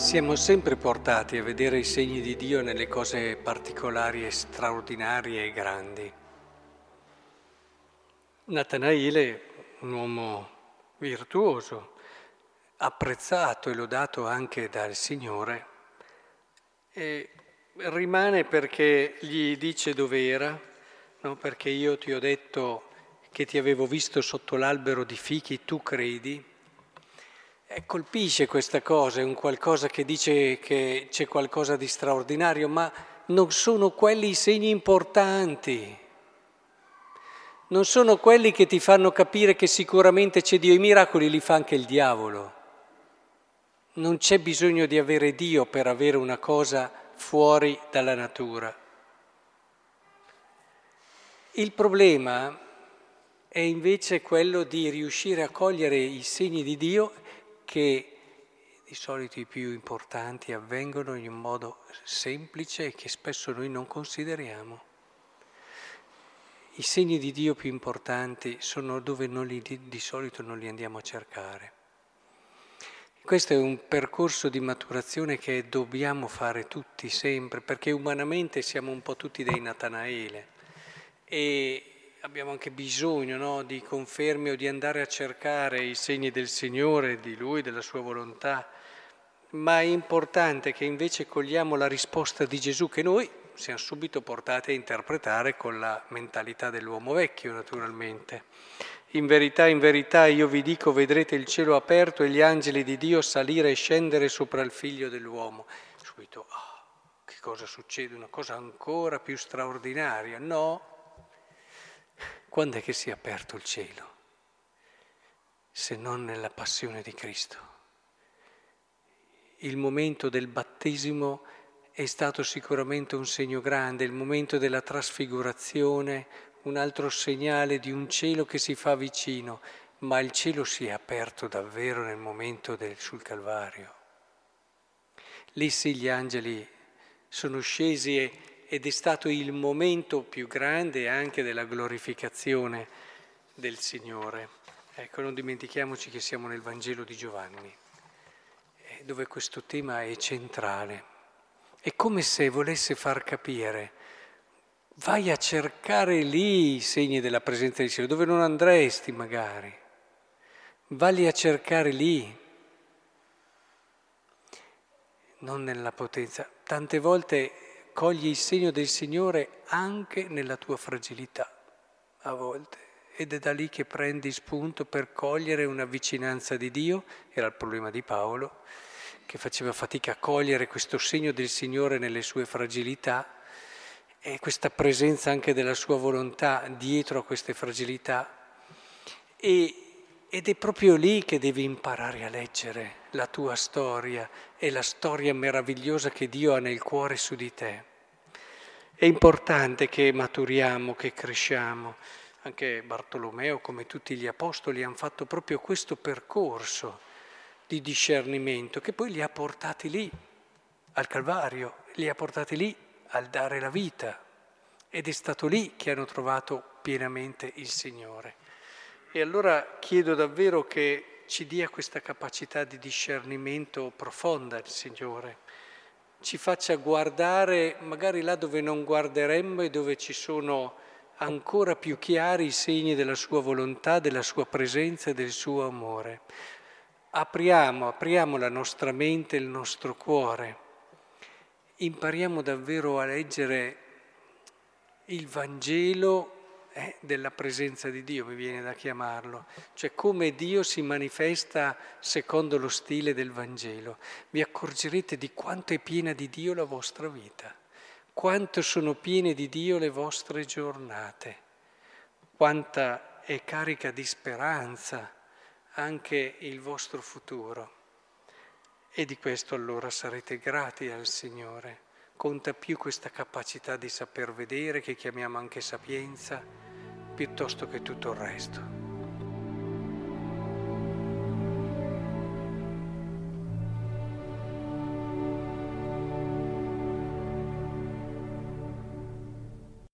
Siamo sempre portati a vedere i segni di Dio nelle cose particolari straordinarie e grandi. Natanaele, un uomo virtuoso, apprezzato e lodato anche dal Signore, rimane perché gli dice dove era, no? perché io ti ho detto che ti avevo visto sotto l'albero di fichi, tu credi? E colpisce questa cosa, è un qualcosa che dice che c'è qualcosa di straordinario, ma non sono quelli i segni importanti. Non sono quelli che ti fanno capire che sicuramente c'è Dio. I miracoli li fa anche il diavolo. Non c'è bisogno di avere Dio per avere una cosa fuori dalla natura. Il problema è invece quello di riuscire a cogliere i segni di Dio che di solito i più importanti avvengono in un modo semplice e che spesso noi non consideriamo. I segni di Dio più importanti sono dove li, di solito non li andiamo a cercare. Questo è un percorso di maturazione che dobbiamo fare tutti sempre, perché umanamente siamo un po' tutti dei Natanaele e abbiamo anche bisogno no, di conferme o di andare a cercare i segni del Signore, di Lui, della Sua volontà, ma è importante che invece cogliamo la risposta di Gesù che noi siamo subito portati a interpretare con la mentalità dell'uomo vecchio, naturalmente. In verità, in verità io vi dico, vedrete il cielo aperto e gli angeli di Dio salire e scendere sopra il figlio dell'uomo. Subito, oh, che cosa succede? Una cosa ancora più straordinaria? No, quando è che si è aperto il cielo? Se non nella passione di Cristo. Il momento del battesimo è stato sicuramente un segno grande, il momento della trasfigurazione, un altro segnale di un cielo che si fa vicino, ma il cielo si è aperto davvero nel momento del, sul Calvario. Lì sì gli angeli sono scesi e ed è stato il momento più grande anche della glorificazione del Signore. Ecco, non dimentichiamoci che siamo nel Vangelo di Giovanni, eh, dove questo tema è centrale. È come se volesse far capire, vai a cercare lì i segni della presenza di Dio, dove non andresti magari. Valli a cercare lì, non nella potenza. Tante volte cogli il segno del Signore anche nella tua fragilità, a volte, ed è da lì che prendi spunto per cogliere una vicinanza di Dio, era il problema di Paolo, che faceva fatica a cogliere questo segno del Signore nelle sue fragilità e questa presenza anche della sua volontà dietro a queste fragilità. E, ed è proprio lì che devi imparare a leggere la tua storia e la storia meravigliosa che Dio ha nel cuore su di te. È importante che maturiamo, che cresciamo. Anche Bartolomeo, come tutti gli apostoli, hanno fatto proprio questo percorso di discernimento che poi li ha portati lì, al Calvario, li ha portati lì al dare la vita. Ed è stato lì che hanno trovato pienamente il Signore. E allora chiedo davvero che ci dia questa capacità di discernimento profonda il Signore, ci faccia guardare magari là dove non guarderemmo e dove ci sono ancora più chiari i segni della sua volontà, della sua presenza e del suo amore. Apriamo, apriamo la nostra mente, il nostro cuore, impariamo davvero a leggere il Vangelo eh, della presenza di Dio, mi viene da chiamarlo, cioè come Dio si manifesta secondo lo stile del Vangelo. Vi accorgerete di quanto è piena di Dio la vostra vita, quanto sono piene di Dio le vostre giornate, quanta è carica di speranza anche il vostro futuro. E di questo allora sarete grati al Signore conta più questa capacità di saper vedere, che chiamiamo anche sapienza, piuttosto che tutto il resto.